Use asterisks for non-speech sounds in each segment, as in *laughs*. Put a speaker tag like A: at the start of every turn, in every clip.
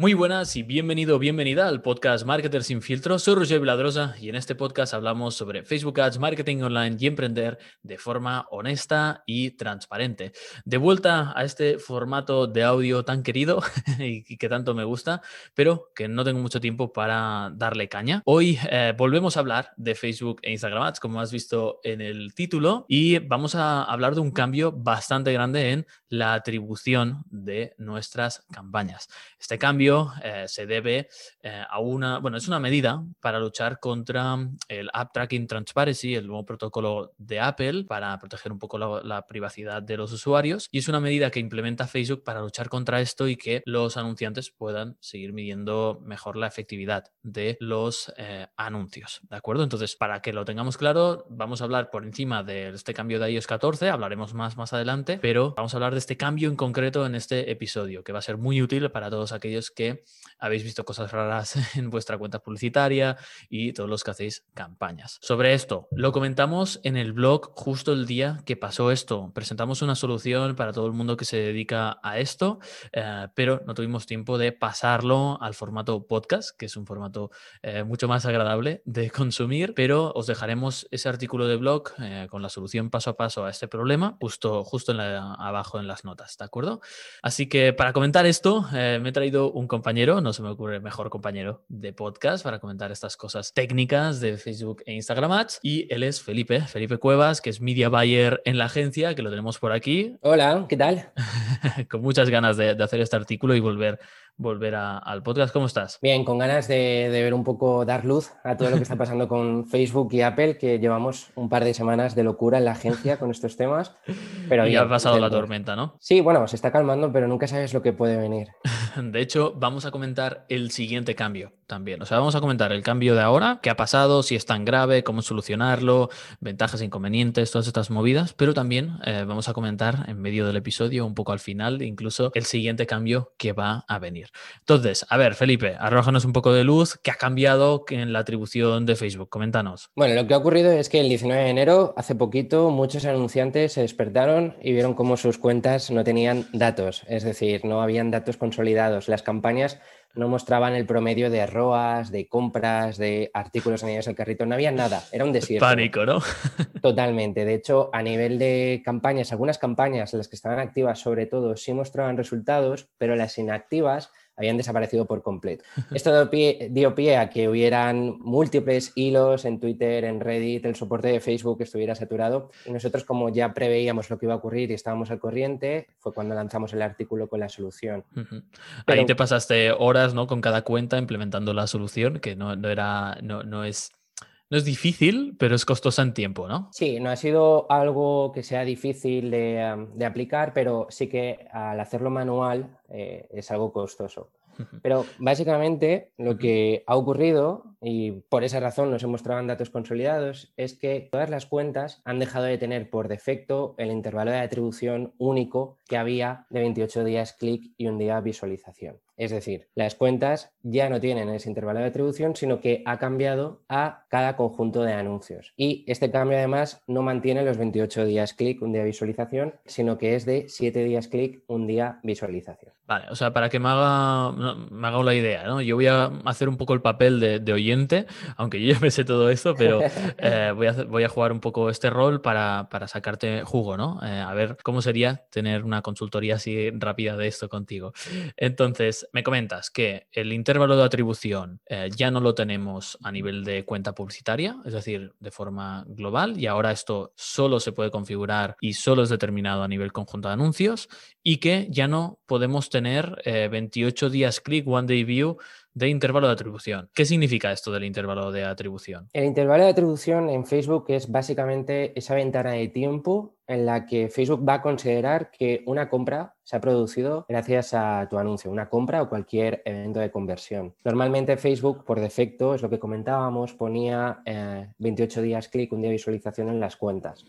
A: Muy buenas y bienvenido bienvenida al podcast Marketer sin filtro. Soy Roger Viladrosa y en este podcast hablamos sobre Facebook Ads, marketing online y emprender de forma honesta y transparente. De vuelta a este formato de audio tan querido *laughs* y que tanto me gusta, pero que no tengo mucho tiempo para darle caña. Hoy eh, volvemos a hablar de Facebook e Instagram Ads, como has visto en el título, y vamos a hablar de un cambio bastante grande en la atribución de nuestras campañas. Este cambio eh, se debe eh, a una, bueno, es una medida para luchar contra el App Tracking Transparency, el nuevo protocolo de Apple para proteger un poco la, privacidad de los usuarios. Y es una medida que implementa Facebook para luchar contra esto y que los anunciantes puedan seguir midiendo mejor la efectividad de los eh, anuncios. ¿De acuerdo? Entonces, para que lo tengamos claro, vamos a hablar por encima de este cambio de iOS 14, hablaremos más más adelante, pero vamos a hablar de este cambio en concreto en este episodio, que va a ser muy útil para todos aquellos que habéis visto cosas raras *laughs* en vuestra cuenta publicitaria y todos los que hacéis campañas. Sobre esto, lo comentamos en el blog justo el día que pasó esto. Presentamos una solución para todo el mundo que se dedica a esto, eh, pero no tuvimos tiempo de pasarlo al formato podcast, que es un formato eh, mucho más agradable de consumir, pero os dejaremos ese artículo de blog eh, con la solución paso a paso a este problema justo, justo en abajo en las notas, ¿de acuerdo? Así que para comentar esto, me he traído un compañero, no se me ocurre mejor compañero de podcast para comentar estas cosas técnicas de Facebook e Instagram Ads. Y él es Felipe, Felipe Cuevas, que es Media Buyer en la agencia, que lo tenemos por aquí.
B: Hola, ¿qué tal? *laughs*
A: Con muchas ganas de, de hacer este artículo y volver volver al podcast. ¿Cómo estás?
B: Bien, con ganas de, ver un poco, dar luz a todo lo que está pasando con Facebook y Apple, que llevamos un par de semanas de locura en la agencia con estos temas.
A: Pero *laughs* ya ha pasado la tormenta, ¿no?
B: Sí, bueno, se está calmando, pero nunca sabes lo que puede venir. *laughs*
A: De hecho, vamos a comentar el siguiente cambio también. O sea, vamos a comentar el cambio de ahora, qué ha pasado, si es tan grave, cómo solucionarlo, ventajas e inconvenientes, todas estas movidas, pero también eh, vamos a comentar en medio del episodio, un poco al final, incluso el siguiente cambio que va a venir. Entonces, a ver, Felipe, arrójanos un poco de luz. ¿Qué ha cambiado en la atribución de Facebook? Coméntanos.
B: Bueno, lo que ha ocurrido es que el 19 de enero, hace poquito, muchos anunciantes se despertaron y vieron cómo sus cuentas no tenían datos, es decir, no habían datos consolidados. Las campañas no mostraban el promedio de ROAS, de compras, de artículos añadidos al carrito, no había nada, era un desierto.
A: Pánico, ¿no? *laughs*
B: Totalmente. De hecho, a nivel de campañas, algunas campañas, las que estaban activas sobre todo, sí mostraban resultados, pero las inactivas habían desaparecido por completo. *laughs* Esto dio pie, a que hubieran múltiples hilos en Twitter, en Reddit, el soporte de Facebook estuviera saturado y nosotros como ya preveíamos lo que iba a ocurrir y estábamos al corriente, fue cuando lanzamos el artículo con la solución.
A: Ahí te pasaste horas ¿no? con cada cuenta implementando la solución, que no, era, no, no es no es difícil, pero es costosa en tiempo, ¿no?
B: Sí, no ha sido algo que sea difícil de, de aplicar, pero sí que al hacerlo manual eh, es algo costoso. Pero básicamente lo que ha ocurrido, y por esa razón nos hemos mostraban datos consolidados, es que todas las cuentas han dejado de tener por defecto el intervalo de atribución único que había de 28 días clic y un día visualización. Es decir, las cuentas ya no tienen ese intervalo de atribución, sino que ha cambiado a cada conjunto de anuncios. Y este cambio además no mantiene los 28 días clic, un día visualización, sino que es de 7 días clic, un día visualización.
A: Vale, o sea, para que me haga, me haga una idea, ¿no? Yo voy a hacer un poco el papel de, oyente, aunque yo ya me sé todo esto, pero *laughs* eh, voy, a voy, a jugar un poco este rol para, sacarte jugo, ¿no? Eh, a ver cómo sería tener una consultoría así rápida de esto contigo. Entonces, me comentas que el intervalo de atribución eh, ya no lo tenemos a nivel de cuenta publicitaria, es decir, de forma global, y ahora esto solo se puede configurar y solo es determinado a nivel conjunto de anuncios, y que ya no podemos tener 28 eh, días click, one day view de intervalo de atribución. ¿Qué significa esto del intervalo de atribución?
B: El intervalo de atribución en Facebook es básicamente esa ventana de tiempo en la que Facebook va a considerar que una compra se ha producido gracias a tu anuncio, una compra o cualquier evento de conversión. Normalmente Facebook, por defecto, es lo que comentábamos, ponía 28 eh, días clic, un día de visualización en las cuentas.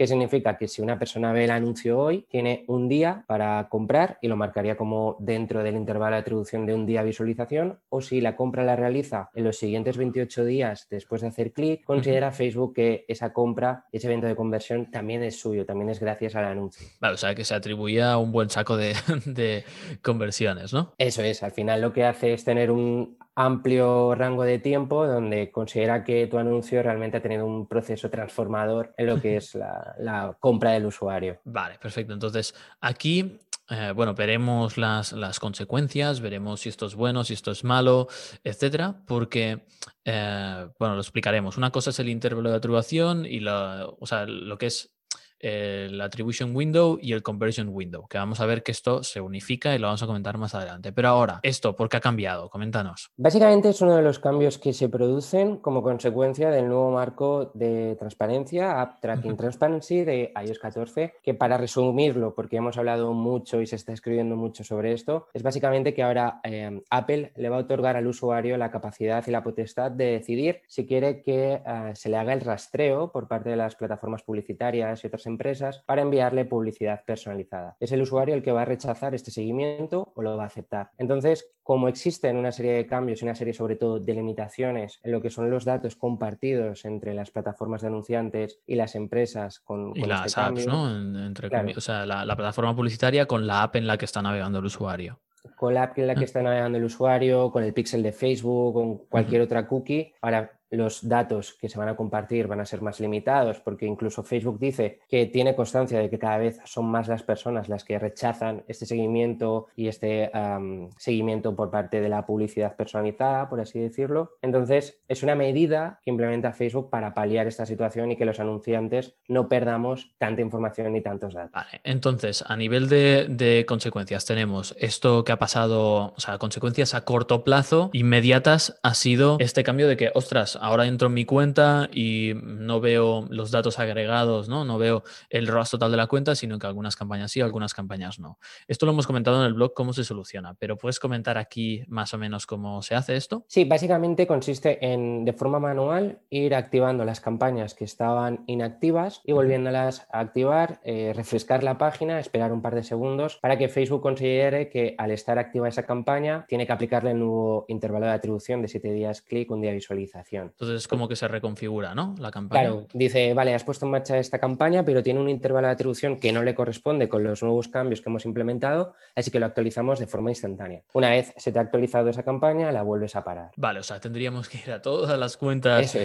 B: ¿Qué significa? Que si una persona ve el anuncio hoy, tiene un día para comprar y lo marcaría como dentro del intervalo de atribución de un día de visualización, o si la compra la realiza en los siguientes 28 días después de hacer clic, considera Facebook que esa compra, ese evento de conversión también es su suyo, también es gracias al anuncio.
A: Vale, o sea que se atribuía un buen saco de, *laughs* de conversiones, ¿no?
B: Eso es, al final lo que hace es tener un amplio rango de tiempo donde considera que tu anuncio realmente ha tenido un proceso transformador en lo que es *laughs* la, compra del usuario.
A: Vale, perfecto. Entonces, aquí, eh, bueno, veremos las, consecuencias, veremos si esto es bueno, si esto es malo, etcétera, porque, eh, bueno, lo explicaremos. Una cosa es el intervalo de atribución y la, o sea, lo que es el Attribution Window y el Conversion Window, que vamos a ver que esto se unifica y lo vamos a comentar más adelante. Pero ahora, esto, ¿por qué ha cambiado? Coméntanos.
B: Básicamente es uno de los cambios que se producen como consecuencia del nuevo marco de transparencia, App Tracking Transparency de iOS 14, que para resumirlo, porque hemos hablado mucho y se está escribiendo mucho sobre esto, es básicamente que ahora eh, Apple le va a otorgar al usuario la capacidad y la potestad de decidir si quiere que eh, se le haga el rastreo por parte de las plataformas publicitarias y otras empresas para enviarle publicidad personalizada. Es el usuario el que va a rechazar este seguimiento o lo va a aceptar. Entonces, como existen una serie de cambios y una serie sobre todo de limitaciones en lo que son los datos compartidos entre las plataformas de anunciantes y las empresas con,
A: y las este apps, ¿no? Entre O sea, la, la plataforma publicitaria con la app en la que está navegando el usuario
B: con la app en la que mm. está navegando el usuario, con el pixel de Facebook, con cualquier otra cookie, para los datos que se van a compartir van a ser más limitados, porque incluso Facebook dice que tiene constancia de que cada vez son más las personas las que rechazan este seguimiento y este seguimiento por parte de la publicidad personalizada, por así decirlo. Entonces, es una medida que implementa Facebook para paliar esta situación y que los anunciantes no perdamos tanta información ni tantos datos.
A: Vale, entonces, a nivel de, de consecuencias, tenemos esto que ha pasado, o sea, consecuencias a corto plazo, inmediatas, ha sido este cambio de que, ostras, ahora entro en mi cuenta y no veo los datos agregados, ¿no? No veo el ROAS total de la cuenta, sino que algunas campañas sí, algunas campañas no. Esto lo hemos comentado en el blog, cómo se soluciona, pero ¿puedes comentar aquí más o menos cómo se hace esto?
B: Sí, básicamente consiste en, de forma manual, ir activando las campañas que estaban inactivas y volviéndolas a activar, eh, refrescar la página, esperar un par de segundos para que Facebook considere que al estar activa esa campaña, tiene que aplicarle el nuevo intervalo de atribución de 7 días clic, un día visualización.
A: Entonces es como que se reconfigura, ¿no? La campaña.
B: Claro, dice, vale, has puesto en marcha esta campaña, pero tiene un intervalo de atribución que no le corresponde con los nuevos cambios que hemos implementado, así que lo actualizamos de forma instantánea. Una vez se te ha actualizado esa campaña, la vuelves a parar.
A: Vale, o sea, tendríamos que ir a todas las cuentas,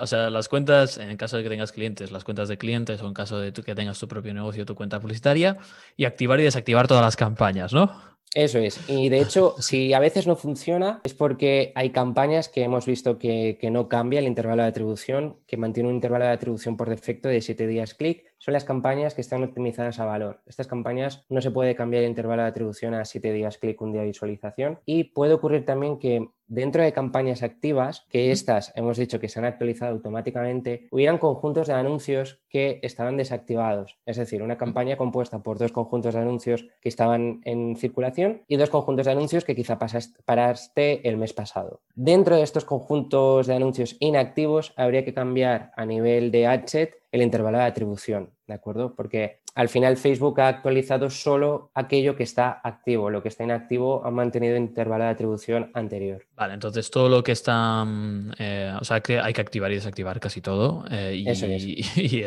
A: o sea, las cuentas, en el caso de que tengas clientes, las cuentas de clientes o en caso de que tengas tu propio negocio, tu cuenta publicitaria, y activar y desactivar todas las campañas, ¿no?
B: Eso es. Y de hecho, *laughs* si a veces no funciona, es porque hay campañas que hemos visto que, que, no cambia el intervalo de atribución, que mantiene un intervalo de atribución por defecto de 7 días clic son las campañas que están optimizadas a valor. Estas campañas no se puede cambiar el intervalo de atribución a 7 días clic, un día de visualización. Y puede ocurrir también que dentro de campañas activas, que estas hemos dicho que se han actualizado automáticamente, hubieran conjuntos de anuncios que estaban desactivados. Es decir, una campaña compuesta por dos conjuntos de anuncios que estaban en circulación y dos conjuntos de anuncios que quizá paraste el mes pasado. Dentro de estos conjuntos de anuncios inactivos habría que cambiar a nivel de adset el intervalo de atribución, ¿de acuerdo? Porque al final Facebook ha actualizado solo aquello que está activo, lo que está inactivo ha mantenido el intervalo de atribución anterior.
A: Vale, entonces todo lo que está, mm, eh, o sea, que hay que activar y desactivar casi todo. Eh, y,
B: Eso es. *laughs*
A: y,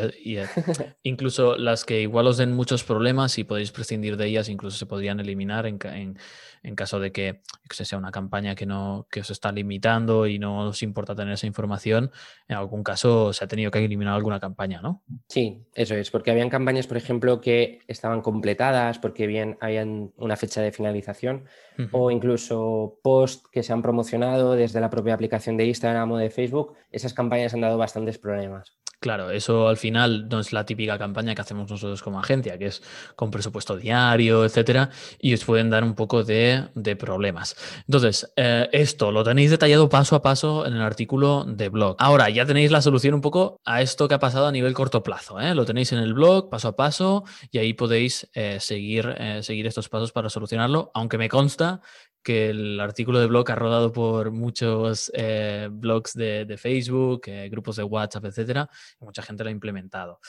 A: *laughs* incluso las que igual os den muchos problemas y podéis prescindir de ellas, incluso se podrían eliminar en, en en caso de que, sea una campaña que, no, que os está limitando y no os importa tener esa información, en algún caso se ha tenido que eliminar alguna campaña, ¿no?
B: Sí, eso es, porque habían campañas, por ejemplo, que estaban completadas, porque bien habían una fecha de finalización, o incluso post que se han promocionado desde la propia aplicación de Instagram o de Facebook, esas campañas han dado bastantes problemas.
A: Claro, eso al final no es la típica campaña que hacemos nosotros como agencia, que es con presupuesto diario, etcétera, y os pueden dar un poco de, problemas. Entonces, eh, esto lo tenéis detallado paso a paso en el artículo de blog. Ahora ya tenéis la solución un poco a esto que ha pasado a nivel corto plazo. ¿eh? Lo tenéis en el blog paso a paso y ahí podéis eh, seguir, seguir estos pasos para solucionarlo, aunque me consta que el artículo de blog ha rodado por muchos eh, blogs de, Facebook, eh, grupos de WhatsApp, etcétera, mucha gente lo ha implementado.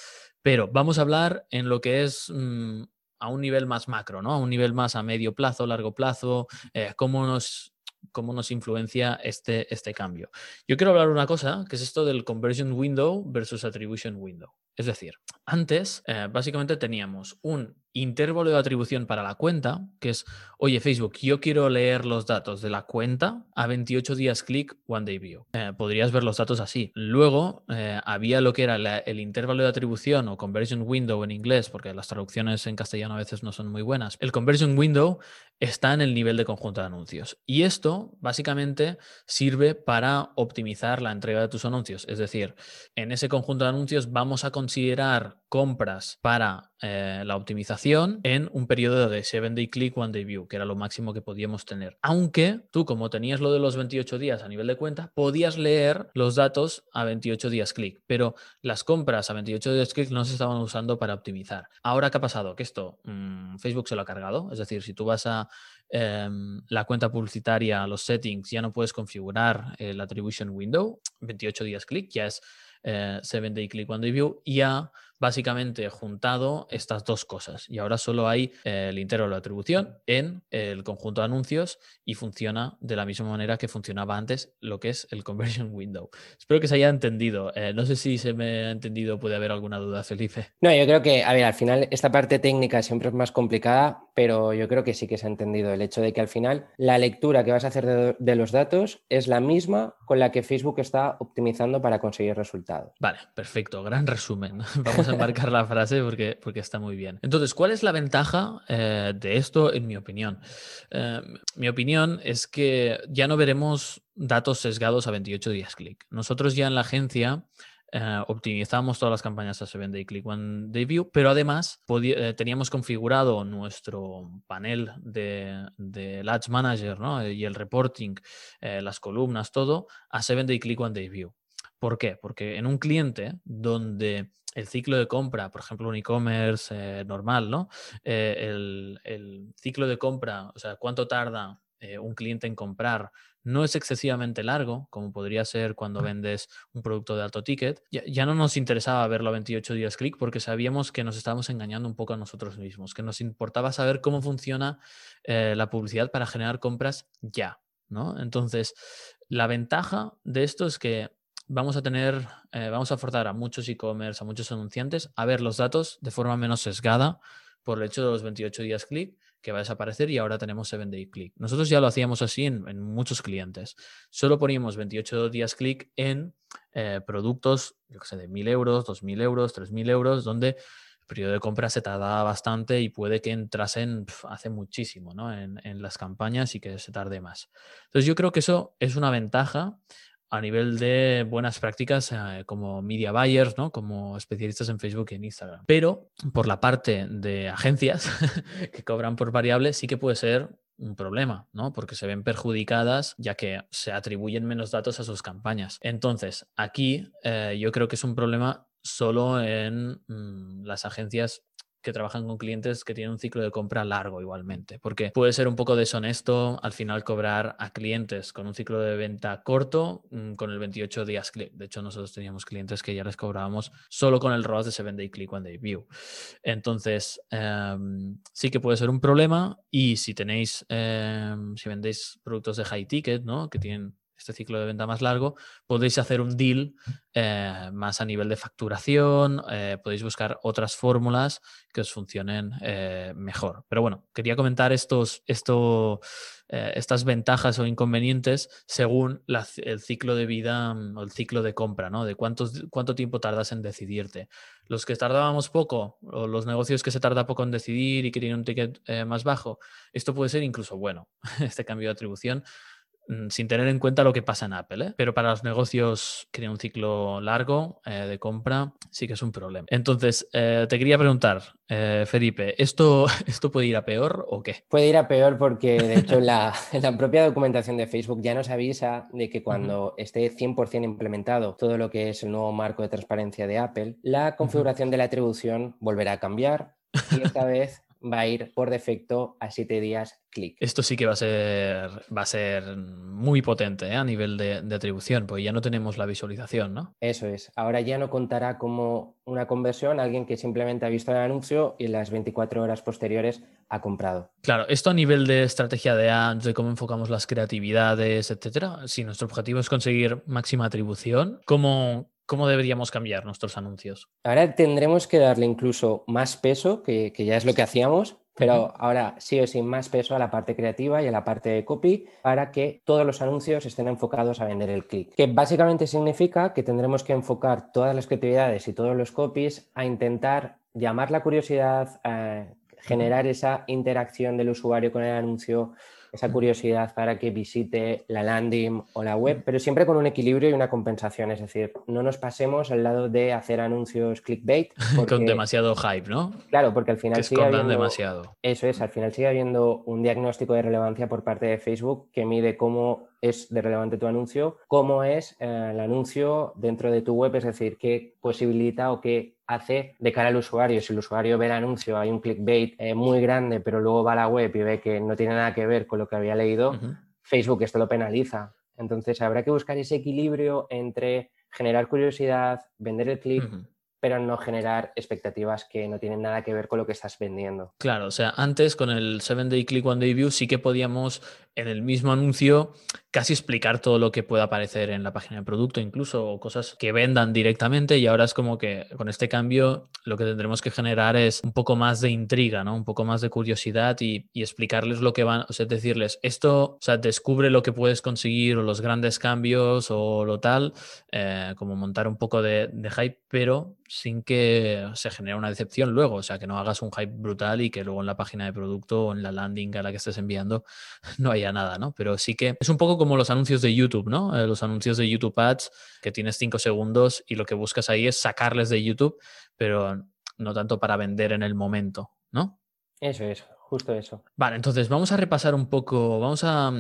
A: Pero vamos a hablar en lo que es mm, a un nivel más macro, ¿no? A un nivel más a medio plazo, largo plazo, eh, cómo nos cómo nos influencia este, este cambio. Yo quiero hablar una cosa, que es esto del conversion window versus attribution window. Es decir, antes eh, básicamente teníamos un intervalo de atribución para la cuenta, que es, oye Facebook, yo quiero leer los datos de la cuenta a 28 días clic, one day view. Eh, podrías ver los datos así. Luego eh, había lo que era el intervalo de atribución o conversion window en inglés, porque las traducciones en castellano a veces no son muy buenas. El conversion window está en el nivel de conjunto de anuncios. Y esto básicamente sirve para optimizar la entrega de tus anuncios. Es decir, en ese conjunto de anuncios vamos a considerar compras para eh, la optimización en un periodo de 7 day click, one day view, que era lo máximo que podíamos tener. Aunque tú, como tenías lo de los 28 días a nivel de cuenta, podías leer los datos a 28 días clic, pero las compras a 28 días clic no se estaban usando para optimizar. Ahora, ¿qué ha pasado? Que esto mm, Facebook se lo ha cargado. Es decir, si tú vas a em, la cuenta publicitaria, los settings, ya no puedes configurar el attribution window, 28 días clic, ya es 7 eh, day click, one day view, ya básicamente juntado estas dos cosas. Y ahora solo hay eh, el intervalo de atribución en el conjunto de anuncios y funciona de la misma manera que funcionaba antes lo que es el conversion *laughs* window. Espero que se haya entendido. Eh, no sé si se me ha entendido, puede haber alguna duda, Felipe.
B: No, yo creo que, a ver, al final esta parte técnica siempre es más complicada, pero yo creo que sí que se ha entendido el hecho de que al final la lectura que vas a hacer de, de los datos es la misma con la que Facebook está optimizando para conseguir resultados.
A: Vale, perfecto, gran resumen. *laughs* Vamos marcar la frase porque, porque está muy bien. Entonces, ¿cuál es la ventaja eh, de esto, en mi opinión? Eh, mi opinión es que ya no veremos datos sesgados a 28 días clic. Nosotros ya en la agencia eh, optimizamos todas las campañas a 7 day click, one day view, pero además teníamos configurado nuestro panel de, de Manager ¿no? y el reporting, las columnas, todo a 7 day click, one day view. ¿Por qué? Porque en un cliente donde el ciclo de compra, por ejemplo, un e-commerce eh, normal, ¿no? Eh, el, ciclo de compra, o sea, cuánto tarda eh, un cliente en comprar, no es excesivamente largo, como podría ser cuando vendes un producto de alto ticket. Ya, no nos interesaba verlo a 28 días clic porque sabíamos que nos estábamos engañando un poco a nosotros mismos, que nos importaba saber cómo funciona la publicidad para generar compras ya, ¿no? Entonces, la ventaja de esto es que vamos a tener, eh, vamos a forzar a muchos e-commerce, a muchos anunciantes a ver los datos de forma menos sesgada por el hecho de los 28 días clic que va a desaparecer y ahora tenemos 7 day click. Nosotros ya lo hacíamos así en, muchos clientes. Solo poníamos 28 días clic en eh, productos, yo que sé, de 1.000 euros, 2.000 euros, 3.000 euros, donde el periodo de compra se tardaba bastante y puede que entrasen hace muchísimo ¿no? en, en las campañas y que se tarde más. Entonces yo creo que eso es una ventaja a nivel de buenas prácticas eh, como media buyers, ¿no? como especialistas en Facebook y en Instagram. Pero por la parte de agencias *laughs* que cobran por variable, sí que puede ser un problema, ¿no? Porque se ven perjudicadas ya que se atribuyen menos datos a sus campañas. Entonces, aquí eh, yo creo que es un problema solo en mm, las agencias que trabajan con clientes que tienen un ciclo de compra largo igualmente, porque puede ser un poco deshonesto al final cobrar a clientes con un ciclo de venta corto mm, con el 28 días click. De hecho, nosotros teníamos clientes que ya les cobrábamos solo con el ROAS de 7 day click, one day view. Entonces, em, sí que puede ser un problema y si tenéis, em, si vendéis productos de high ticket, ¿no? Que tienen este ciclo de venta más largo, podéis hacer un deal eh, más a nivel de facturación, eh, podéis buscar otras fórmulas que os funcionen eh, mejor. Pero bueno, quería comentar estos, esto, estas ventajas o inconvenientes según el ciclo de vida mm, o el ciclo de compra, ¿no? De cuántos, cuánto tiempo tardas en decidirte. Los que tardábamos poco o los negocios que se tarda poco en decidir y que tienen un ticket más bajo, esto puede ser incluso bueno, *laughs* este cambio de atribución sin tener en cuenta lo que pasa en Apple. ¿eh? Pero para los negocios que tienen un ciclo largo eh, de compra, sí que es un problema. Entonces, eh, te quería preguntar, Felipe, ¿esto, *laughs* ¿esto puede ir a peor o qué?
B: Puede ir a peor porque, de *laughs* hecho, la, la propia documentación de Facebook ya nos avisa de que cuando esté 100% implementado todo lo que es el nuevo marco de transparencia de Apple, la configuración de la atribución volverá a cambiar y esta *laughs* vez va a ir por defecto a 7 días clic.
A: Esto sí que va a ser, va a ser muy potente ¿eh? a nivel de, atribución, porque ya no tenemos la visualización, ¿no?
B: Eso es. Ahora ya no contará como una conversión alguien que simplemente ha visto el anuncio y en las 24 horas posteriores ha comprado.
A: Claro, esto a nivel de estrategia de ads, de cómo enfocamos las creatividades, etcétera. Si nuestro objetivo es conseguir máxima atribución, ¿cómo, ¿cómo deberíamos cambiar nuestros anuncios?
B: Ahora tendremos que darle incluso más peso, que, ya es lo que hacíamos, pero ahora sí o sí más peso a la parte creativa y a la parte de copy para que todos los anuncios estén enfocados a vender el clic. Que básicamente significa que tendremos que enfocar todas las creatividades y todos los copies a intentar llamar la curiosidad, a generar esa interacción del usuario con el anuncio, esa curiosidad para que visite la landing o la web, pero siempre con un equilibrio y una compensación. Es decir, no nos pasemos al lado de hacer anuncios clickbait. *laughs*
A: con demasiado hype, ¿no?
B: Claro, porque al final
A: que sigue habiendo, demasiado.
B: Eso es, al final sigue habiendo un diagnóstico de relevancia por parte de Facebook que mide cómo es de relevante tu anuncio, cómo es eh, el anuncio dentro de tu web, es decir, qué posibilita o qué hace de cara al usuario. Si el usuario ve el anuncio, hay un clickbait eh, muy grande, pero luego va a la web y ve que no tiene nada que ver con lo que había leído, Facebook esto lo penaliza. Entonces habrá que buscar ese equilibrio entre generar curiosidad, vender el click, pero no generar expectativas que no tienen nada que ver con lo que estás vendiendo.
A: Claro, o sea, antes con el 7 Day Click One Day View sí que podíamos en el mismo anuncio casi explicar todo lo que pueda aparecer en la página de producto, incluso cosas que vendan directamente y ahora es como que con este cambio lo que tendremos que generar es un poco más de intriga, ¿no? Un poco más de curiosidad y, explicarles lo que van, o sea, decirles, esto, o sea, descubre lo que puedes conseguir o los grandes cambios o lo tal, eh, como montar un poco de, de hype, pero sin que se genere una decepción luego, o sea, que no hagas un hype brutal y que luego en la página de producto o en la landing a la que estés enviando *laughs* no haya nada, ¿no? Pero sí que es un poco como los anuncios de YouTube, ¿no? Eh, los anuncios de YouTube Ads, que tienes cinco segundos y lo que buscas ahí es sacarles de YouTube, pero no tanto para vender en el momento, ¿no?
B: Eso es, Justo eso.
A: Vale, entonces vamos a repasar un poco, vamos a,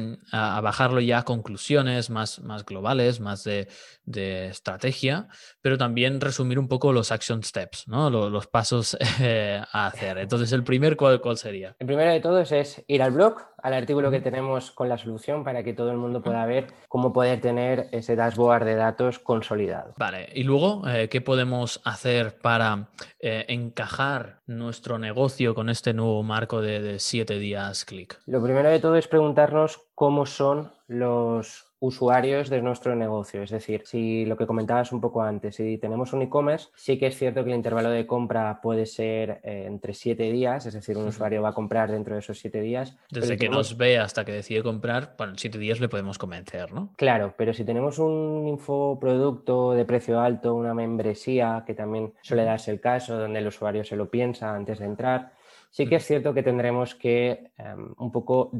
A: bajarlo ya a conclusiones más, más globales, más de, estrategia, pero también resumir un poco los action steps, ¿no? los, pasos *laughs* eh, a hacer. Entonces, el primer, ¿cuál, ¿cuál, sería?
B: El primero de todos es ir al blog, al artículo que tenemos con la solución para que todo el mundo pueda ver cómo poder tener ese dashboard de datos consolidado.
A: Vale, y luego, eh, ¿qué podemos hacer para eh, encajar nuestro negocio con este nuevo marco de de, siete días clic?
B: Lo primero de todo es preguntarnos cómo son los usuarios de nuestro negocio. Es decir, si lo que comentabas un poco antes, si tenemos un e-commerce, sí que es cierto que el intervalo de compra puede ser eh, entre siete días, es decir, un usuario va a comprar dentro de esos siete días.
A: Desde que nos ve hasta que decide comprar, bueno, en siete días le podemos convencer, ¿no?
B: Claro, pero si tenemos un infoproducto de precio alto, una membresía, que también suele darse el caso, donde el usuario se lo piensa antes de entrar, Sí que es cierto que tendremos que em, un poco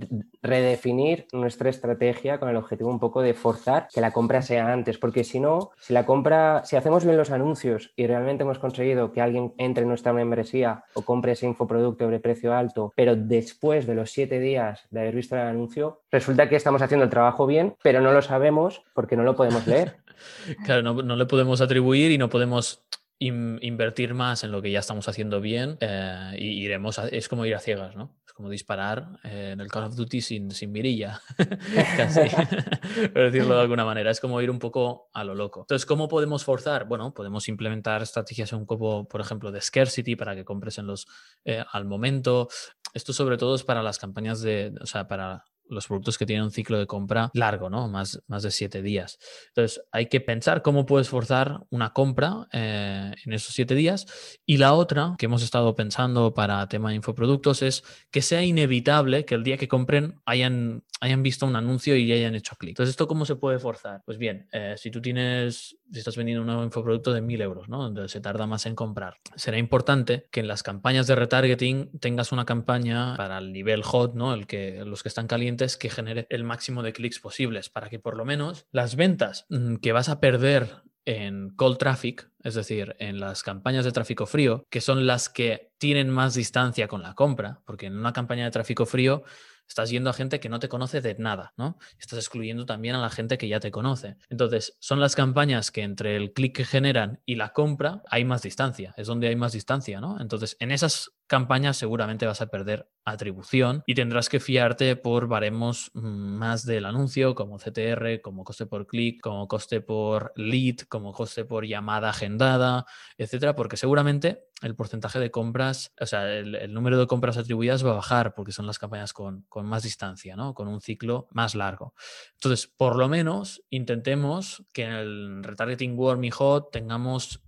B: redefinir nuestra estrategia con el objetivo un poco de forzar que la compra sea antes, porque si no, si la compra, si hacemos bien los anuncios y realmente hemos conseguido que alguien entre en nuestra membresía o compre ese infoproducto de precio alto, pero después de los siete días de haber visto el anuncio, resulta que estamos haciendo el trabajo bien, pero no lo sabemos porque no lo podemos leer. *laughs*
A: claro, no, no le podemos atribuir y no podemos invertir más en lo que ya estamos haciendo bien eh, y iremos es como ir a ciegas, ¿no? Es como disparar eh, en el Call of Duty sin, sin mirilla, *laughs* casi, *laughs* por decirlo de alguna manera. Es como ir un poco a lo loco. Entonces, ¿cómo podemos forzar? Bueno, podemos implementar estrategias un poco, por ejemplo, de scarcity para que compres en los, eh, al momento. Esto sobre todo es para las campañas de, o sea, para los productos que tienen un ciclo de compra largo, ¿no? Más, más de siete días. Entonces, hay que pensar cómo puedes forzar una compra eh, en esos siete días. Y la otra que hemos estado pensando para tema de infoproductos es que sea inevitable que el día que compren hayan, hayan visto un anuncio y hayan hecho clic. Entonces, ¿esto cómo se puede forzar? Pues bien, eh, si tú tienes, si estás vendiendo un nuevo infoproducto de mil euros, ¿no? Donde se tarda más en comprar, será importante que en las campañas de retargeting tengas una campaña para el nivel hot, ¿no? El que, los que están calientes que genere el máximo de clics posibles para que por lo menos las ventas mm, que vas a perder en cold traffic, es decir, en las campañas de tráfico frío, que son las que tienen más distancia con la compra, porque en una campaña de tráfico frío estás yendo a gente que no te conoce de nada, ¿no? Estás excluyendo también a la gente que ya te conoce. Entonces, son las campañas que entre el clic que generan y la compra hay más distancia, es donde hay más distancia, ¿no? Entonces, en esas campañas seguramente vas a perder atribución y tendrás que fiarte por baremos mm, más del anuncio, como CTR, como coste por clic, como coste por lead, como coste por llamada agendada, etcétera, porque seguramente el porcentaje de compras, o sea, el, número de compras atribuidas va a bajar porque son las campañas con, con más distancia, ¿no? Con un ciclo más largo. Entonces, por lo menos intentemos que en el retargeting warm y hot tengamos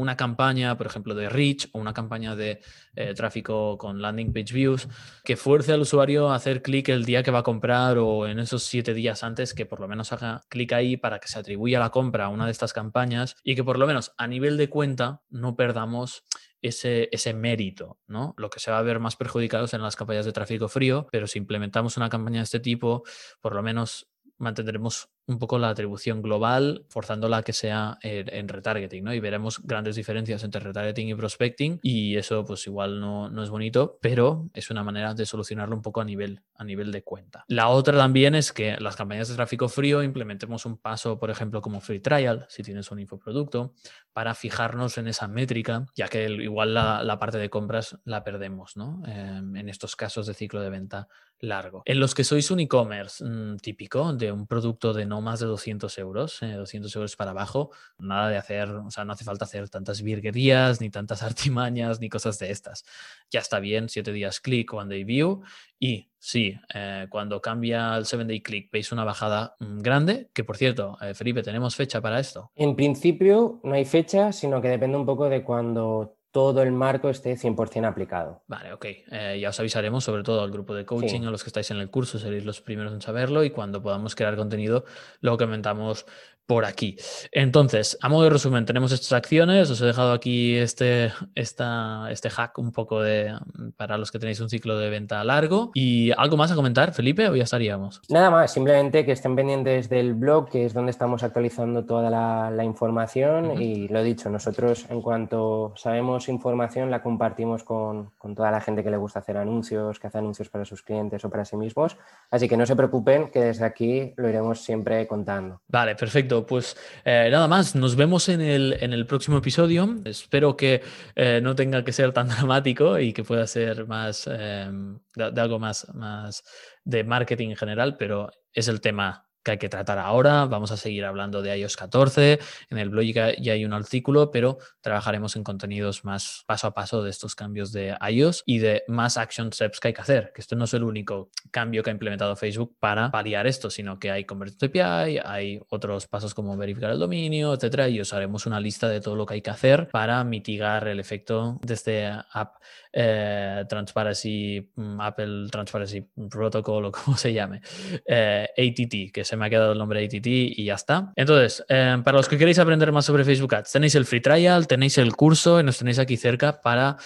A: una campaña, por ejemplo, de reach o una campaña de eh, tráfico con landing page views que fuerce al usuario a hacer clic el día que va a comprar o en esos siete días antes que por lo menos haga clic ahí para que se atribuya la compra a una de estas campañas y que por lo menos a nivel de cuenta no perdamos ese, ese, mérito, ¿no? Lo que se va a ver más perjudicados en las campañas de tráfico frío, pero si implementamos una campaña de este tipo, por lo menos mantendremos un poco la atribución global, forzándola a que sea en, retargeting, ¿no? Y veremos grandes diferencias entre retargeting y prospecting y eso pues igual no, no, es bonito, pero es una manera de solucionarlo un poco a nivel, a nivel de cuenta. La otra también es que las campañas de tráfico frío implementemos un paso, por ejemplo, como free trial, si tienes un infoproducto, para fijarnos en esa métrica, ya que igual la, parte de compras la perdemos, ¿no? Em, en estos casos de ciclo de venta largo. En los que sois un e-commerce mm, típico de un producto de no más de 200 euros, 200 eh, euros para abajo, nada de hacer, o sea, no hace falta hacer tantas virguerías, ni tantas *laughs* artimañas, ni cosas de estas. Ya está bien, 7 días click, one day view, y sí, eh, cuando cambia el 7 day click veis una bajada mm, grande, que por cierto, eh, Felipe, ¿tenemos fecha para esto?
B: En principio no hay fecha, sino que depende un poco de cuando todo el marco esté 100% aplicado.
A: Vale, ok. Eh, ya os avisaremos, sobre todo al grupo de coaching, a los que estáis en el curso, seréis los primeros en saberlo y cuando podamos crear contenido lo comentamos por aquí. Entonces, a modo de resumen, tenemos estas acciones. Os he dejado aquí este, esta, este hack un poco de, para los que tenéis un ciclo de venta largo. ¿Y algo más a comentar, Felipe, o ya estaríamos?
B: Nada más, simplemente que estén pendientes del blog, que es donde estamos actualizando toda la, información. Y lo dicho, nosotros en cuanto sabemos información la compartimos con, con toda la gente que le gusta hacer anuncios, que hace anuncios para sus clientes o para sí mismos. Así que no se preocupen, que desde aquí lo iremos siempre contando.
A: Vale, perfecto pues eh, nada más, nos vemos en el, en el próximo episodio. Espero que eh, no tenga que ser tan *laughs* dramático y que pueda ser más em, de, algo más, más de marketing en general, pero es el tema que hay que tratar ahora. Vamos a seguir hablando de iOS 14. En el blog ya hay un artículo, pero trabajaremos en contenidos más paso a paso de estos cambios de iOS y de más action steps que hay que hacer. Que esto no es el único cambio que ha implementado Facebook para paliar esto, sino que hay Convert API, hay otros pasos como verificar el dominio, etcétera. Y os haremos una lista de todo lo que hay que hacer para mitigar el efecto de este app eh, Transparency, mm, Apple Transparency Protocol o *laughs* como se llame, eh, ATT, que se me ha quedado el nombre ATT y ya está. Entonces, eh, para los que queréis aprender más sobre Facebook Ads, tenéis el free trial, tenéis el curso y nos tenéis aquí cerca para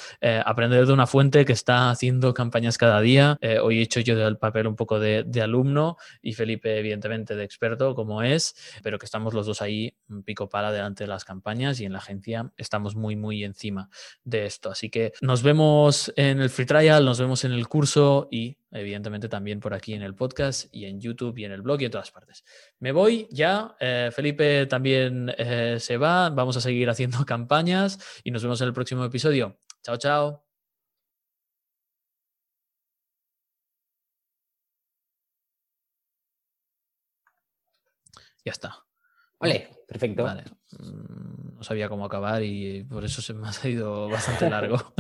A: aprender de una fuente que está haciendo campañas cada día. hoy he hecho yo del papel un poco de, de, alumno y Felipe, evidentemente, de experto, como es, pero que estamos los dos ahí pico para delante de las campañas y en la agencia estamos muy, muy encima de esto. Así que nos vemos en el free trial, nos vemos en el curso y evidentemente también por aquí en el podcast y en YouTube y en el blog y en todas partes. Me voy ya, eh, Felipe también eh, se va, vamos a seguir haciendo *laughs* campañas y nos vemos en el próximo episodio. Chao, chao. Ya está.
B: Vale, perfecto.
A: Vale. Mm, no sabía cómo acabar y por eso se me ha ido bastante largo. *laughs*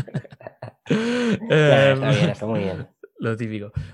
A: *laughs*
B: está bien, está muy bien.
A: Lo típico.